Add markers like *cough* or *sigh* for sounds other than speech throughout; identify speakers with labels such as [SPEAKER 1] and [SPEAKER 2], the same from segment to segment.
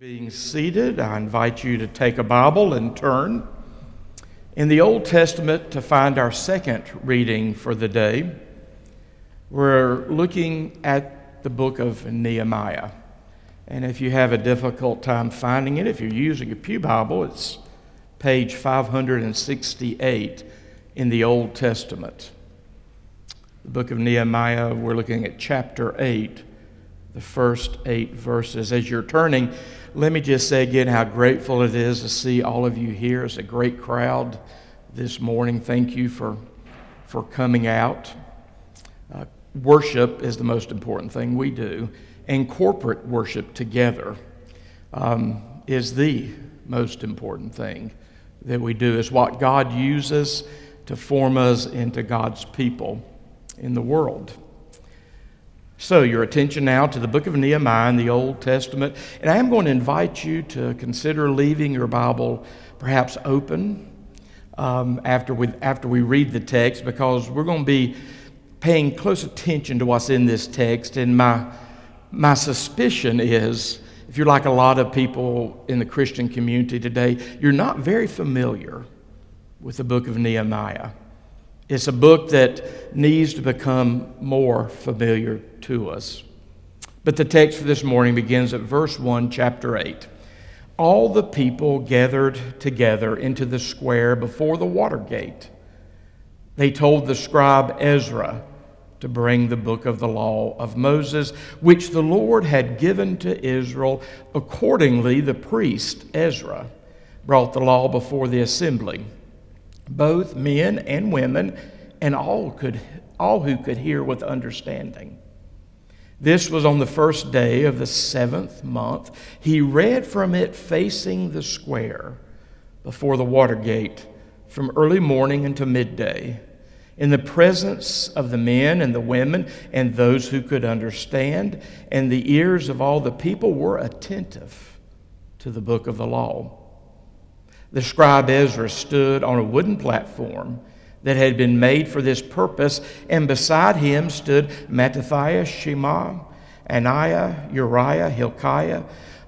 [SPEAKER 1] Being seated, I invite you to take a Bible and turn in the Old Testament to find our second reading for the day. We're looking at the book of Nehemiah. And if you have a difficult time finding it, if you're using a Pew Bible, it's page 568 in the Old Testament. The book of Nehemiah, we're looking at chapter 8, the first eight verses. As you're turning, let me just say again how grateful it is to see all of you here. It's a great crowd this morning. Thank you for, for coming out. Uh, worship is the most important thing we do, and corporate worship together um, is the most important thing that we do. Is what God uses to form us into God's people in the world. So, your attention now to the book of Nehemiah in the Old Testament. And I am going to invite you to consider leaving your Bible perhaps open um, after, we, after we read the text because we're going to be paying close attention to what's in this text. And my, my suspicion is if you're like a lot of people in the Christian community today, you're not very familiar with the book of Nehemiah. It's a book that needs to become more familiar to us. But the text for this morning begins at verse 1, chapter 8. All the people gathered together into the square before the water gate. They told the scribe Ezra to bring the book of the law of Moses, which the Lord had given to Israel. Accordingly, the priest Ezra brought the law before the assembly both men and women, and all, could, all who could hear with understanding. This was on the first day of the seventh month. He read from it facing the square before the water gate from early morning until midday, in the presence of the men and the women and those who could understand, and the ears of all the people were attentive to the book of the law. The scribe Ezra stood on a wooden platform that had been made for this purpose, and beside him stood Mattithiah, Shema, Ananiah, Uriah, Hilkiah,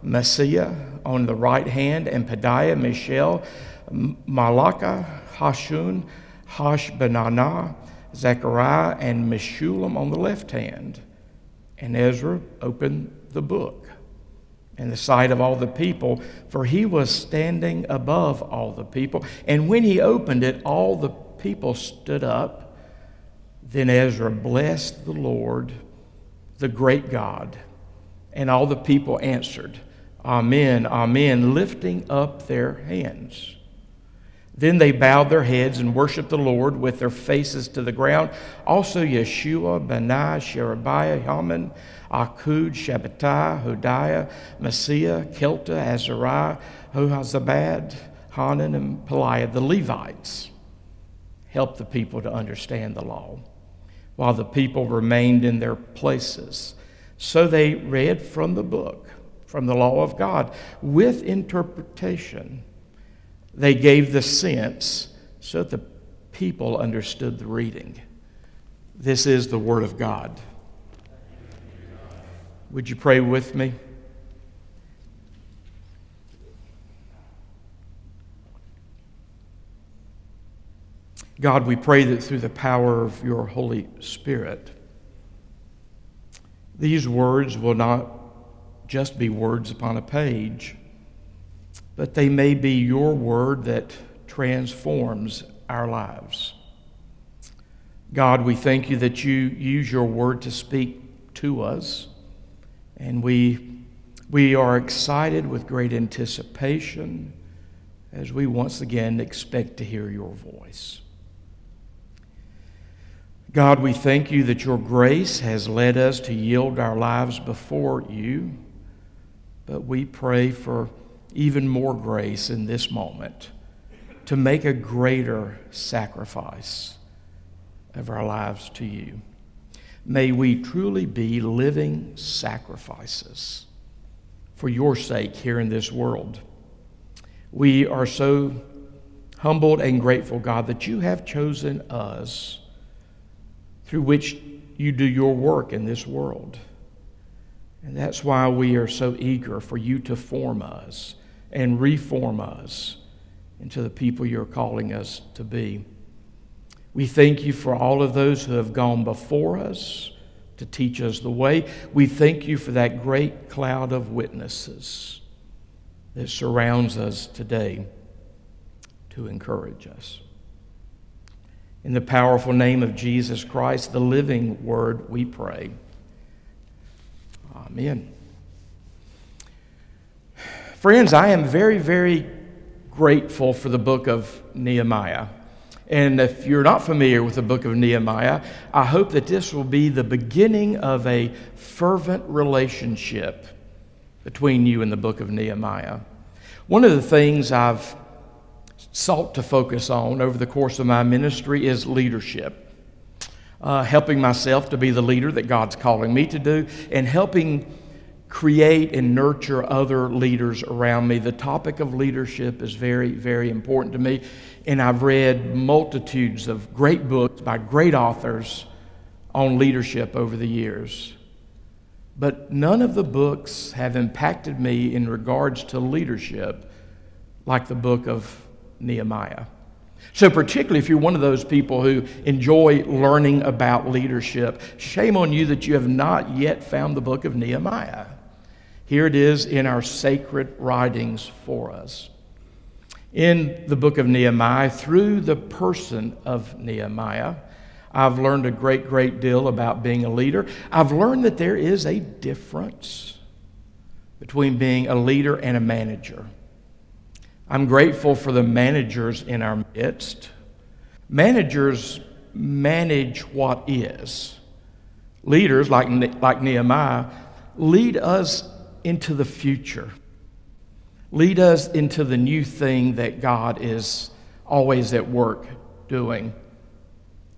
[SPEAKER 1] Maaseiah on the right hand, and Pedaiah, Mishael, Malachah, Hashum, Hashbenanah, Zechariah, and Meshullam on the left hand. And Ezra opened the book in the sight of all the people, for he was standing above all the people. And when he opened it, all the people stood up. Then Ezra blessed the Lord, the great God. And all the people answered, Amen, Amen, lifting up their hands. Then they bowed their heads and worshiped the Lord with their faces to the ground. Also Yeshua, Benai, Sherebiah, Haman, Akkub, Shabbethai, Hodiah, Maaseiah, Kelita, Azariah, Jehozabad, Hanan, and Pelaiah, the Levites, helped the people to understand the law, while the people remained in their places. So they read from the book, from the law of God, with interpretation. They gave the sense so that the people understood the reading. This is the Word of God. Would you pray with me? God, we pray that through the power of your Holy Spirit, these words will not just be words upon a page, but they may be your word that transforms our lives. God, we thank you that you use your word to speak to us. And we, we are excited with great anticipation as we once again expect to hear your voice. God, we thank you that your grace has led us to yield our lives before you, but we pray for even more grace in this moment to make a greater sacrifice of our lives to you. May we truly be living sacrifices for your sake here in this world. We are so humbled and grateful, God, that you have chosen us through which you do your work in this world. And that's why we are so eager for you to form us and reform us into the people you're calling us to be. We thank you for all of those who have gone before us to teach us the way. We thank you for that great cloud of witnesses that surrounds us today to encourage us. In the powerful name of Jesus Christ, the living word, we pray. Amen. Friends, I am very, very grateful for the book of Nehemiah. And if you're not familiar with the book of Nehemiah, I hope that this will be the beginning of a fervent relationship between you and the book of Nehemiah. One of the things I've sought to focus on over the course of my ministry is leadership. Uh, helping myself to be the leader that God's calling me to do, and helping create and nurture other leaders around me. The topic of leadership is very, very important to me, and I've read multitudes of great books by great authors on leadership over the years. But none of the books have impacted me in regards to leadership like the book of Nehemiah. So, particularly if you're one of those people who enjoy learning about leadership, shame on you that you have not yet found the book of Nehemiah. Here it is in our sacred writings for us. In the book of Nehemiah, through the person of Nehemiah, I've learned a great, great deal about being a leader. I've learned that there is a difference between being a leader and a manager. I'm grateful for the managers in our midst. Managers manage what is. Leaders, like, like Nehemiah, lead us into the future, lead us into the new thing that God is always at work doing.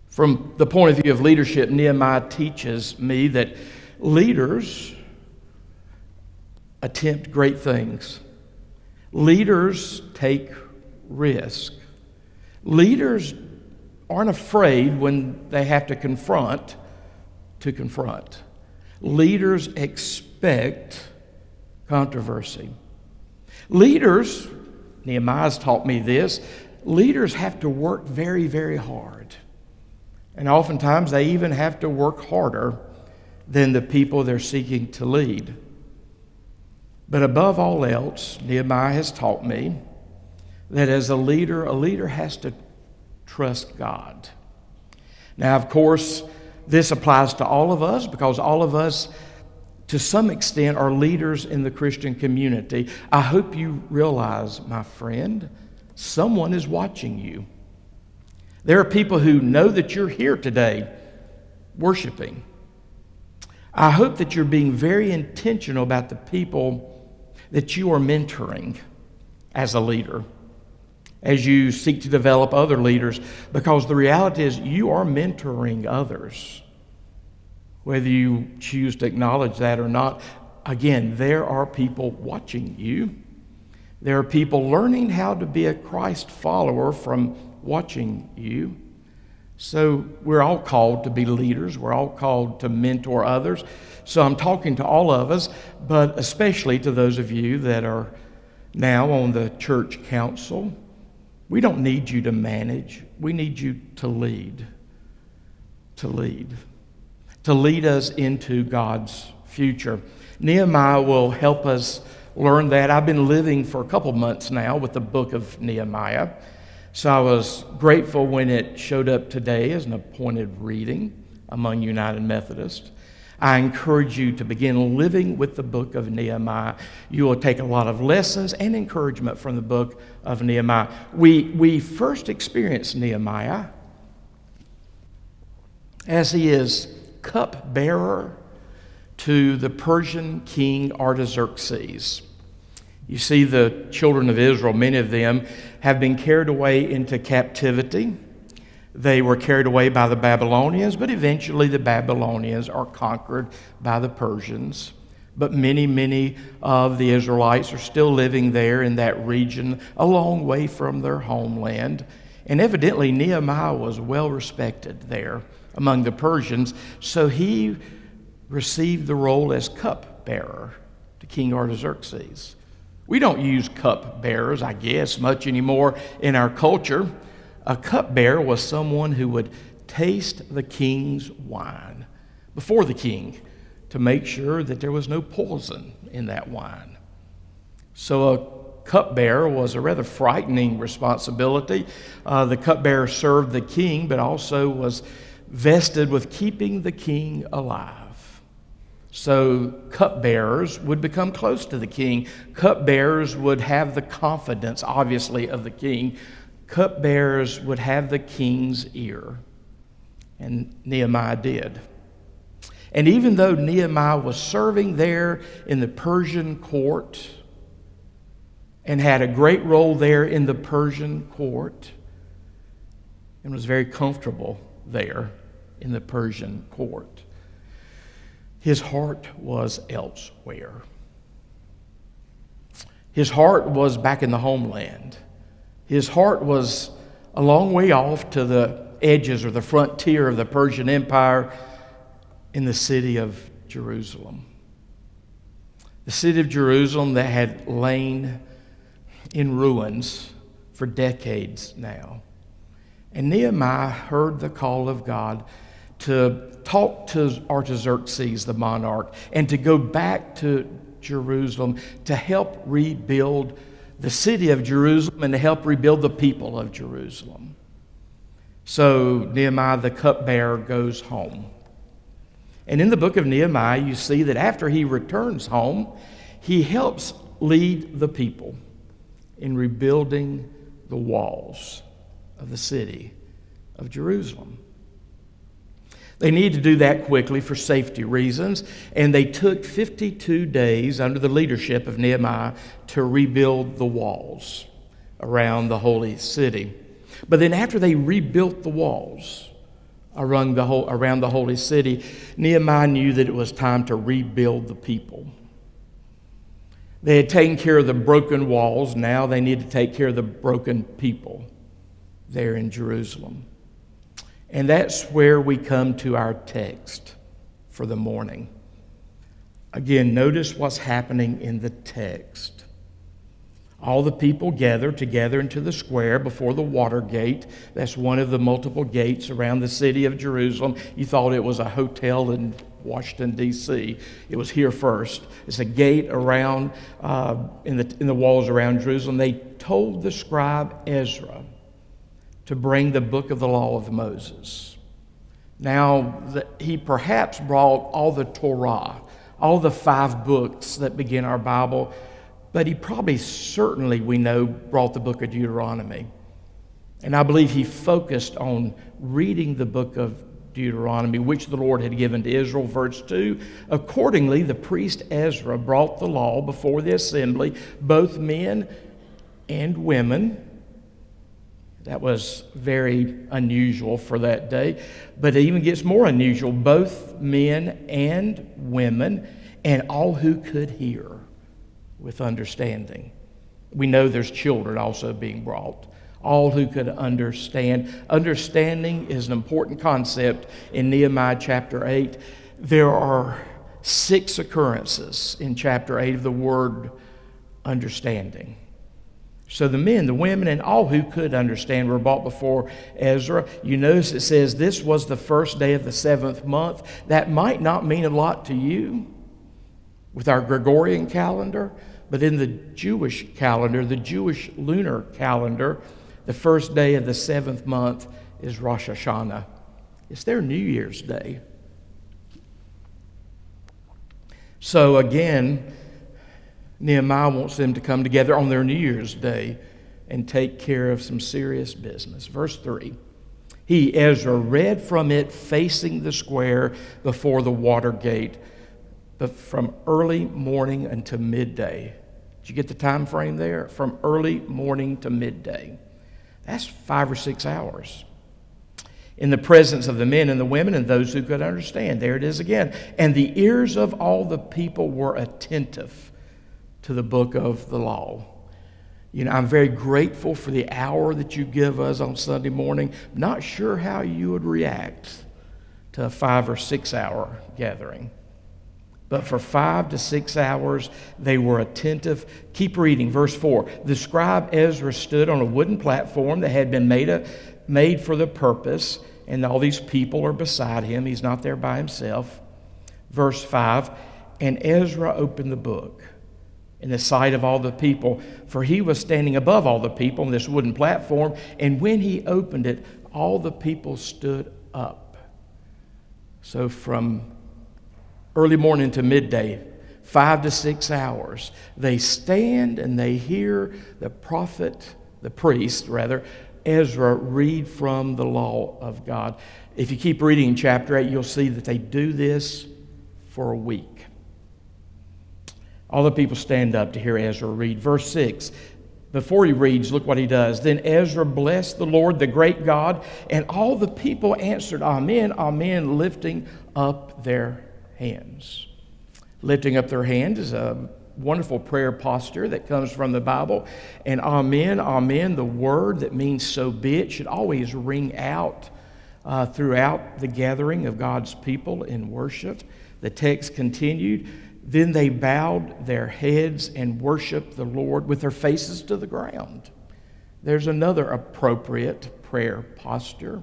[SPEAKER 1] From the point of view of leadership, Nehemiah teaches me that leaders attempt great things. Leaders take risk. Leaders aren't afraid when they have to confront to confront. Leaders expect controversy. Leaders, Nehemiah's taught me this, leaders have to work very, very hard. And oftentimes they even have to work harder than the people they're seeking to lead. But above all else, Nehemiah has taught me that as a leader, a leader has to trust God. Now, of course, this applies to all of us because all of us, to some extent, are leaders in the Christian community. I hope you realize, my friend, someone is watching you. There are people who know that you're here today worshiping. I hope that you're being very intentional about the people that you are mentoring as a leader as you seek to develop other leaders because the reality is you are mentoring others. Whether you choose to acknowledge that or not, again, there are people watching you. There are people learning how to be a Christ follower from watching you. So we're all called to be leaders, we're all called to mentor others. So I'm talking to all of us, but especially to those of you that are now on the church council. We don't need you to manage, we need you to lead. To lead. To lead us into God's future. Nehemiah will help us learn that. I've been living for a couple months now with the book of Nehemiah. So I was grateful when it showed up today as an appointed reading among United Methodists. I encourage you to begin living with the book of Nehemiah. You will take a lot of lessons and encouragement from the book of Nehemiah. We, we first experience Nehemiah as he is cupbearer to the Persian king Artaxerxes. You see, the children of Israel, many of them, have been carried away into captivity. They were carried away by the Babylonians, but eventually the Babylonians are conquered by the Persians. But many, many of the Israelites are still living there in that region, a long way from their homeland. And evidently, Nehemiah was well respected there among the Persians, so he received the role as cup cupbearer to King Artaxerxes. We don't use cupbearers, I guess, much anymore in our culture. A cupbearer was someone who would taste the king's wine before the king to make sure that there was no poison in that wine. So a cupbearer was a rather frightening responsibility. Uh, the cupbearer served the king, but also was vested with keeping the king alive. So, cupbearers would become close to the king. Cupbearers would have the confidence, obviously, of the king. Cupbearers would have the king's ear. And Nehemiah did. And even though Nehemiah was serving there in the Persian court and had a great role there in the Persian court and was very comfortable there in the Persian court, his heart was elsewhere. His heart was back in the homeland. His heart was a long way off to the edges or the frontier of the Persian Empire in the city of Jerusalem. The city of Jerusalem that had lain in ruins for decades now. And Nehemiah heard the call of God to talk to Artaxerxes, the monarch, and to go back to Jerusalem to help rebuild the city of Jerusalem and to help rebuild the people of Jerusalem. So Nehemiah the cupbearer goes home. And in the book of Nehemiah, you see that after he returns home, he helps lead the people in rebuilding the walls of the city of Jerusalem. They need to do that quickly for safety reasons, and they took 52 days under the leadership of Nehemiah to rebuild the walls around the holy city. But then, after they rebuilt the walls around the, whole, around the holy city, Nehemiah knew that it was time to rebuild the people. They had taken care of the broken walls, now they need to take care of the broken people there in Jerusalem. And that's where we come to our text for the morning. Again, notice what's happening in the text. All the people gather together into the square before the water gate. That's one of the multiple gates around the city of Jerusalem. You thought it was a hotel in Washington, D.C. It was here first. It's a gate around uh, in, the, in the walls around Jerusalem. They told the scribe Ezra to bring the book of the law of Moses. Now, the, he perhaps brought all the Torah, all the five books that begin our Bible, but he probably, certainly, we know, brought the book of Deuteronomy. And I believe he focused on reading the book of Deuteronomy, which the Lord had given to Israel. Verse 2 Accordingly, the priest Ezra brought the law before the assembly, both men and women that was very unusual for that day. But it even gets more unusual. Both men and women, and all who could hear with understanding. We know there's children also being brought. All who could understand. Understanding is an important concept in Nehemiah chapter 8. There are six occurrences in chapter 8 of the word understanding. So the men, the women, and all who could understand were brought before Ezra. You notice it says this was the first day of the seventh month. That might not mean a lot to you with our Gregorian calendar, but in the Jewish calendar, the Jewish lunar calendar, the first day of the seventh month is Rosh Hashanah. It's their New Year's Day. So again, Nehemiah wants them to come together on their New Year's Day and take care of some serious business. Verse 3 He, Ezra, read from it facing the square before the water gate, but from early morning until midday. Did you get the time frame there? From early morning to midday. That's five or six hours. In the presence of the men and the women and those who could understand. There it is again. And the ears of all the people were attentive to the book of the law. You know, I'm very grateful for the hour that you give us on Sunday morning. Not sure how you would react to a five or six hour gathering. But for five to six hours they were attentive. Keep reading, verse 4. The scribe Ezra stood on a wooden platform that had been made, a, made for the purpose, and all these people are beside him. He's not there by himself. Verse 5 And Ezra opened the book in the sight of all the people, for he was standing above all the people on this wooden platform. And when he opened it, all the people stood up. So from early morning to midday, five to six hours, they stand and they hear the prophet, the priest, rather, Ezra read from the law of God. If you keep reading chapter 8, you'll see that they do this for a week. All the people stand up to hear Ezra read. Verse 6 before he reads, look what he does. Then Ezra blessed the Lord, the great God, and all the people answered, Amen, Amen, lifting up their hands. Lifting up their hands is a wonderful prayer posture that comes from the Bible. And Amen, Amen, the word that means so be it, should always ring out uh, throughout the gathering of God's people in worship. The text continued. Then they bowed their heads and worshiped the Lord with their faces to the ground. There's another appropriate prayer posture.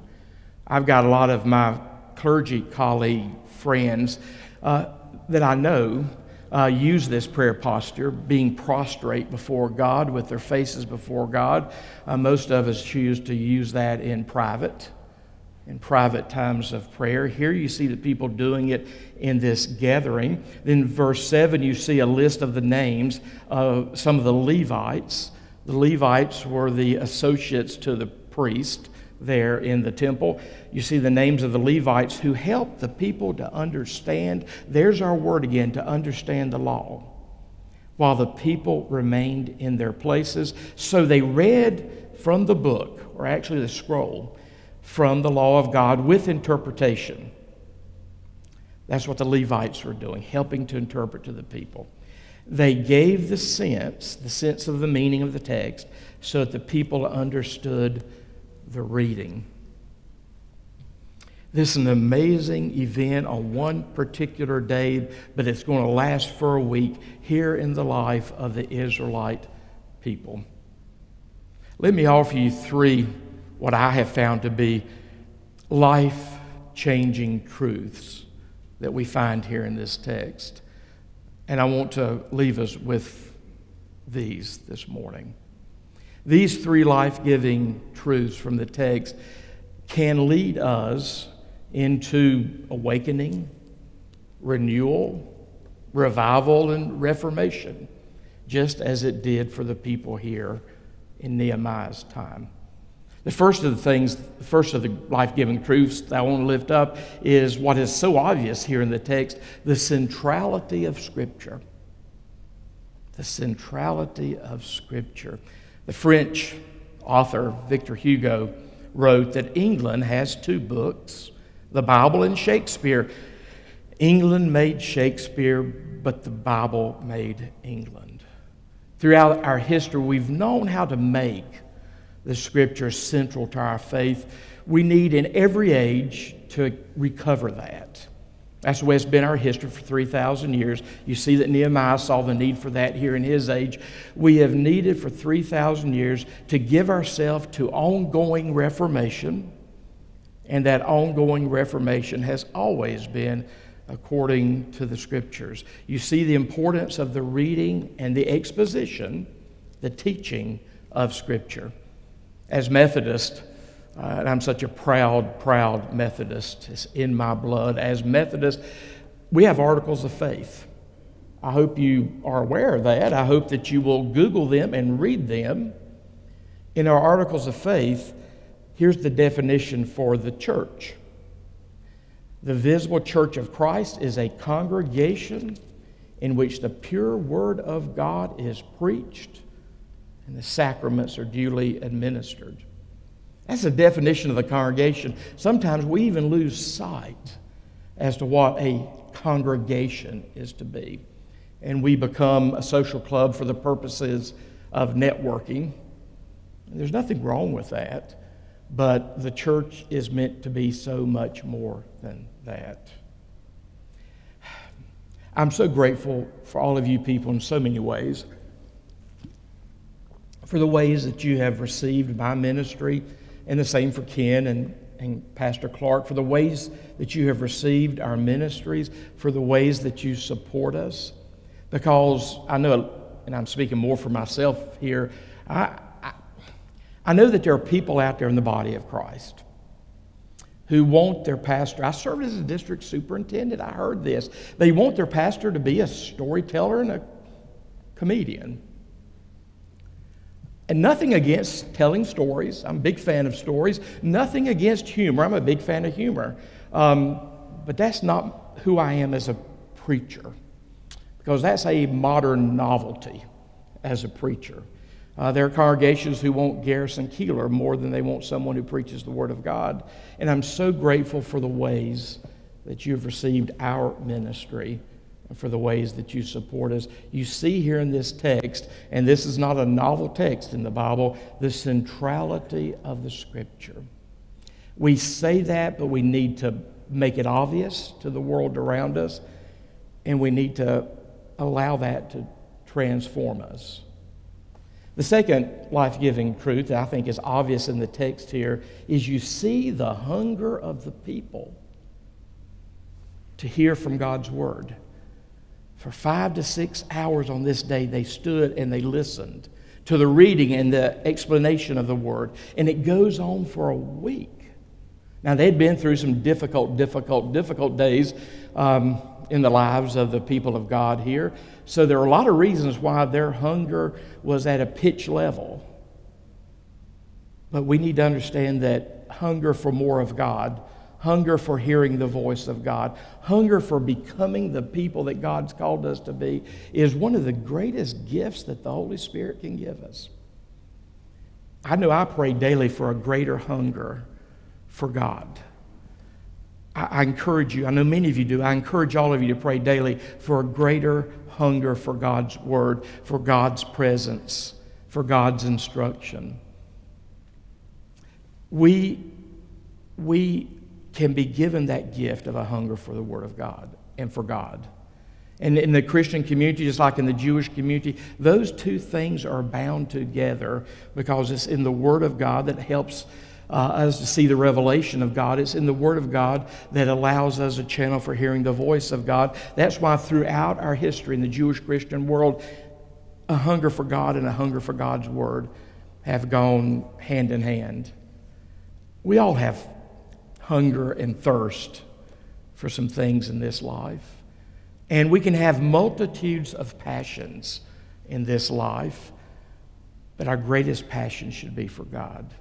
[SPEAKER 1] I've got a lot of my clergy colleague friends uh, that I know uh, use this prayer posture, being prostrate before God with their faces before God. Uh, most of us choose to use that in private in private times of prayer. Here you see the people doing it in this gathering. Then, verse 7, you see a list of the names of some of the Levites. The Levites were the associates to the priest there in the temple. You see the names of the Levites who helped the people to understand. There's our word again to understand the law. While the people remained in their places. So they read from the book, or actually the scroll from the law of God with interpretation. That's what the Levites were doing, helping to interpret to the people. They gave the sense, the sense of the meaning of the text, so that the people understood the reading. This is an amazing event on one particular day, but it's going to last for a week here in the life of the Israelite people. Let me offer you three what I have found to be life changing truths that we find here in this text. And I want to leave us with these this morning. These three life giving truths from the text can lead us into awakening, renewal, revival, and reformation, just as it did for the people here in Nehemiah's time. The first of the things, the first of the life giving truths that I want to lift up is what is so obvious here in the text the centrality of Scripture. The centrality of Scripture. The French author Victor Hugo wrote that England has two books the Bible and Shakespeare. England made Shakespeare, but the Bible made England. Throughout our history, we've known how to make the scripture central to our faith. We need in every age to recover that. That's the way it's been our history for 3,000 years. You see that Nehemiah saw the need for that here in his age. We have needed for 3,000 years to give ourselves to ongoing reformation, and that ongoing reformation has always been according to the scriptures. You see the importance of the reading and the exposition, the teaching of scripture as Methodist, uh, and I'm such a proud, proud Methodist, it's in my blood. As Methodist, we have articles of faith. I hope you are aware of that. I hope that you will Google them and read them. In our articles of faith, here's the definition for the church the visible church of Christ is a congregation in which the pure word of God is preached and the sacraments are duly administered. That's the definition of the congregation. Sometimes we even lose sight as to what a congregation is to be. And we become a social club for the purposes of networking. There's nothing wrong with that, but the church is meant to be so much more than that. *sighs* I'm so grateful for all of you people in so many ways. For the ways that you have received my ministry, and the same for Ken and, and Pastor Clark, for the ways that you have received our ministries, for the ways that you support us. Because I know, and I'm speaking more for myself here, I, I, I know that there are people out there in the body of Christ who want their pastor. I served as a district superintendent. I heard this. They want their pastor to be a storyteller and a comedian. And nothing against telling stories. I'm a big fan of stories. Nothing against humor. I'm a big fan of humor. Um, but that's not who I am as a preacher, because that's a modern novelty as a preacher. Uh, there are congregations who want Garrison Keillor more than they want someone who preaches the Word of God. And I'm so grateful for the ways that you've received our ministry for the ways that you support us. You see here in this text, and this is not a novel text in the Bible, the centrality of the Scripture. We say that, but we need to make it obvious to the world around us, and we need to allow that to transform us. The second life giving truth that I think is obvious in the text here is you see the hunger of the people to hear from God's word. For five to six hours on this day, they stood and they listened to the reading and the explanation of the word. And it goes on for a week. Now, they'd been through some difficult, difficult, difficult days. Um, in the lives of the people of God here. So there are a lot of reasons why their hunger was at a pitch level. But we need to understand that hunger for more of God, hunger for hearing the voice of God, hunger for becoming the people that God's called us to be is one of the greatest gifts that the Holy Spirit can give us. I know I pray daily for a greater hunger for God. I, I encourage you, I know many of you do, I encourage all of you to pray daily for a greater hunger for God's Word, for God's presence, for God's instruction. We, we can be given that gift of a hunger for the Word of God and for God. And in the Christian community, just like in the Jewish community, those two things are bound together because it's in the Word of God that helps uh, us to see the revelation of God. It's in the Word of God that allows us a channel for hearing the voice of God. That's why throughout our history in the Jewish Christian world, a hunger for God and a hunger for God's Word have gone hand in hand. We all have hunger and thirst for some things in this life. And we can have multitudes of passions in this life, but our greatest passion should be for God.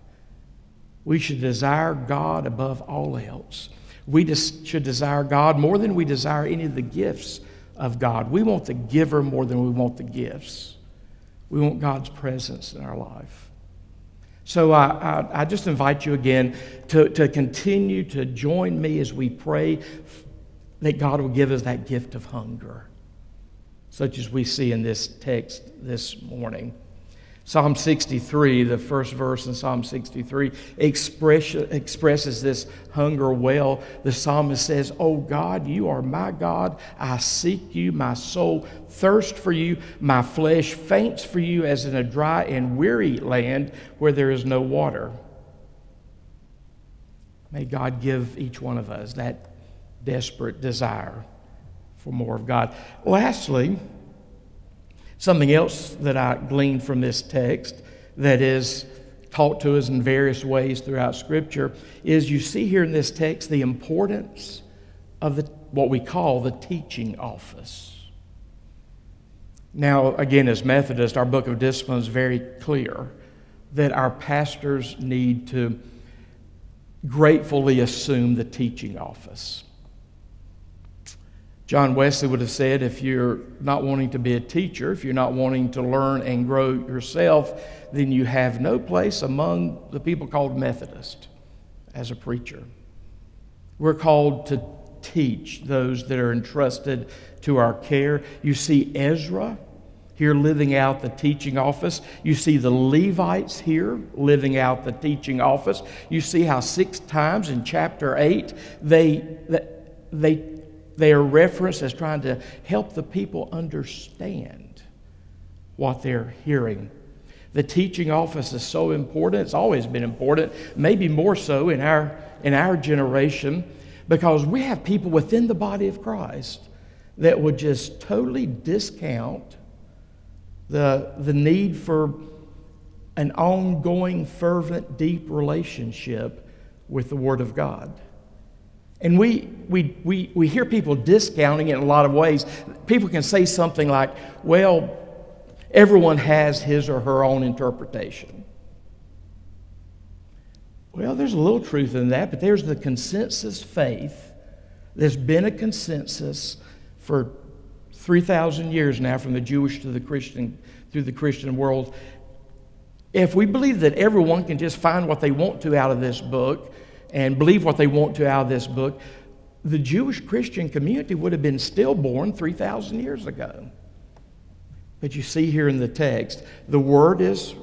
[SPEAKER 1] We should desire God above all else. We des- should desire God more than we desire any of the gifts of God. We want the giver more than we want the gifts. We want God's presence in our life. So I, I, I just invite you again to, to continue to join me as we pray that God will give us that gift of hunger, such as we see in this text this morning. Psalm 63, the first verse in Psalm 63, express, expresses this hunger well. The psalmist says, Oh God, you are my God. I seek you. My soul thirsts for you. My flesh faints for you as in a dry and weary land where there is no water. May God give each one of us that desperate desire for more of God. Lastly, Something else that I gleaned from this text that is taught to us in various ways throughout Scripture is you see here in this text the importance of the, what we call the teaching office. Now, again, as Methodists, our book of discipline is very clear that our pastors need to gratefully assume the teaching office. John Wesley would have said if you're not wanting to be a teacher, if you're not wanting to learn and grow yourself, then you have no place among the people called Methodist as a preacher. We're called to teach those that are entrusted to our care. You see Ezra here living out the teaching office. You see the Levites here living out the teaching office. You see how six times in chapter 8 they, they They are referenced as trying to help the people understand what they're hearing. The teaching office is so important. It's always been important, maybe more so in our, in our generation, because we have people within the body of Christ that would just totally discount the, the need for an ongoing, fervent, deep relationship with the Word of God. And we, we, we, we hear people discounting it in a lot of ways. People can say something like, well, everyone has his or her own interpretation. Well, there's a little truth in that, but there's the consensus faith. There's been a consensus for 3,000 years now from the Jewish to the Christian, through the Christian world. If we believe that everyone can just find what they want to out of this book and believe what they want to out of this book, the Jewish Christian community would have been stillborn 3,000 years ago. But you see here in the text, the word is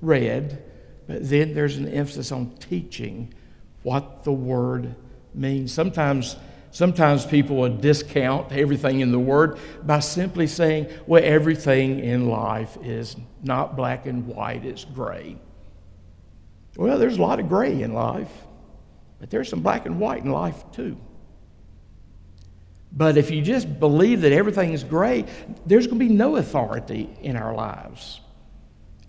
[SPEAKER 1] read, but then there's an emphasis on teaching what the word means. Sometimes Sometimes people will discount everything in the Word by simply saying, well, everything in life is not black and white, it's gray. Well, there's a lot of gray in life, but there's some black and white in life too. But if you just believe that everything is gray, there's going to be no authority in our lives.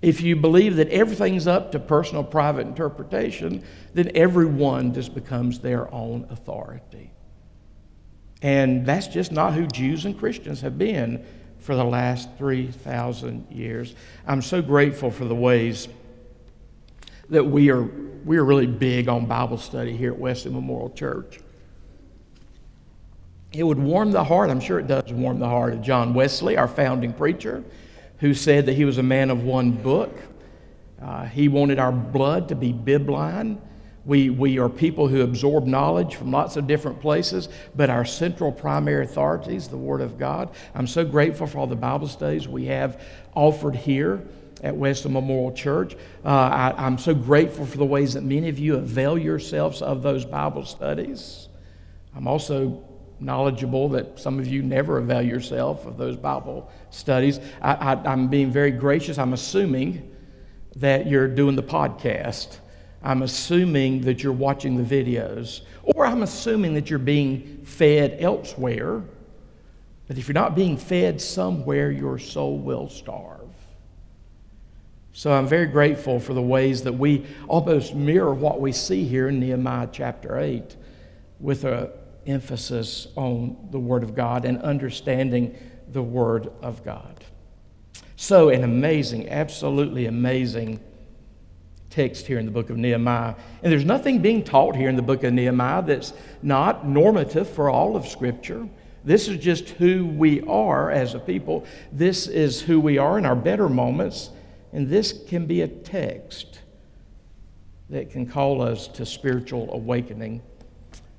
[SPEAKER 1] If you believe that everything's up to personal, private interpretation, then everyone just becomes their own authority. And that's just not who Jews and Christians have been for the last 3,000 years. I'm so grateful for the ways that we are, we are really big on Bible study here at Wesley Memorial Church. It would warm the heart, I'm sure it does warm the heart of John Wesley, our founding preacher, who said that he was a man of one book. Uh, he wanted our blood to be bibline. We, we are people who absorb knowledge from lots of different places, but our central primary authority is the Word of God. I'm so grateful for all the Bible studies we have offered here at Wesley Memorial Church. Uh, I, am so grateful for the ways that many of you avail yourselves of those Bible studies. I'm also knowledgeable that some of you never avail yourself of those Bible studies. I, I, I'm being very gracious. I'm assuming that you're doing the podcast. I'm assuming that you're watching the videos, or I'm assuming that you're being fed elsewhere. But if you're not being fed somewhere, your soul will starve. So I'm very grateful for the ways that we almost mirror what we see here in Nehemiah chapter 8 with an emphasis on the Word of God and understanding the Word of God. So, an amazing, absolutely amazing text here in the book of Nehemiah. And there's nothing being taught here in the book of Nehemiah that's not normative for all of Scripture. This is just who we are as a people. This is who we are in our better moments. And this can be a text that can call us to spiritual awakening,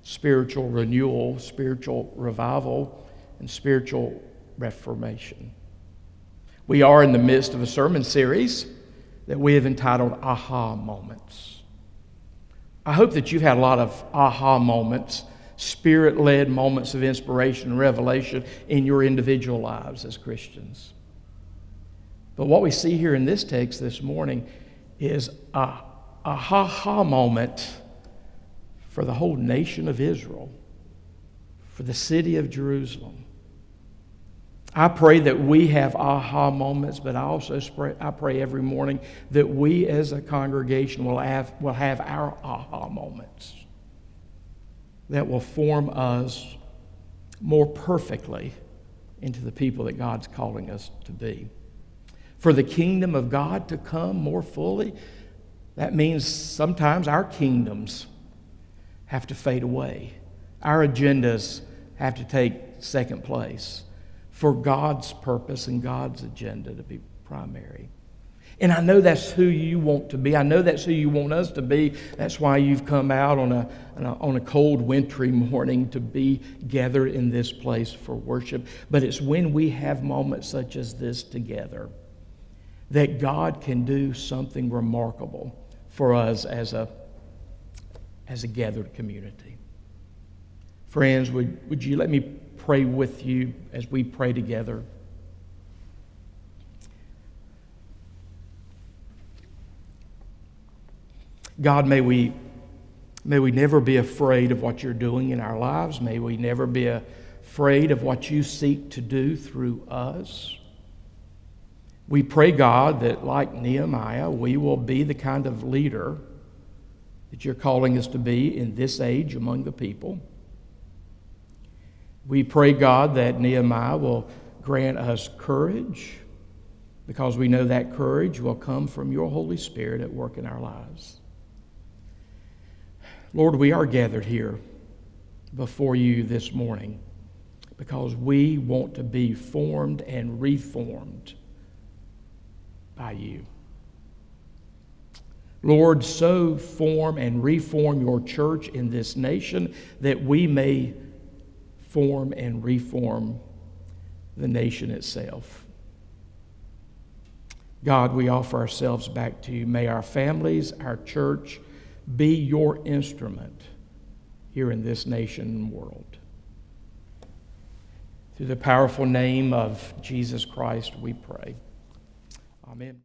[SPEAKER 1] spiritual renewal, spiritual revival, and spiritual reformation. We are in the midst of a sermon series that we have entitled Aha Moments. I hope that you've had a lot of aha moments, spirit led moments of inspiration and revelation in your individual lives as Christians. But what we see here in this text this morning is a, a ha ha moment for the whole nation of Israel, for the city of Jerusalem. I pray that we have aha moments, but I also pray, I pray every morning that we as a congregation will have, will have our aha moments that will form us more perfectly into the people that God's calling us to be. For the kingdom of God to come more fully, that means sometimes our kingdoms have to fade away. Our agendas have to take second place for God's purpose and God's agenda to be primary. And I know that's who you want to be. I know that's who you want us to be. That's why you've come out on a, on a, on a cold, wintry *laughs* morning to be gathered in this place for worship. But it's when we have moments such as this together that God can do something remarkable for us as a, as a gathered community. Friends, would, would you let me pray with you as we pray together? God, may we, may we never be afraid of what you're doing in our lives. May we never be afraid of what you seek to do through us. We pray, God, that like Nehemiah, we will be the kind of leader that you're calling us to be in this age among the people. We pray, God, that Nehemiah will grant us courage because we know that courage will come from your Holy Spirit at work in our lives. Lord, we are gathered here before you this morning because we want to be formed and reformed by you. Lord, so form and reform your church in this nation that we may form and reform the nation itself. God, we offer ourselves back to you. May our families, our church, be your instrument here in this nation and world. Through the powerful name of Jesus Christ, we pray. Amen.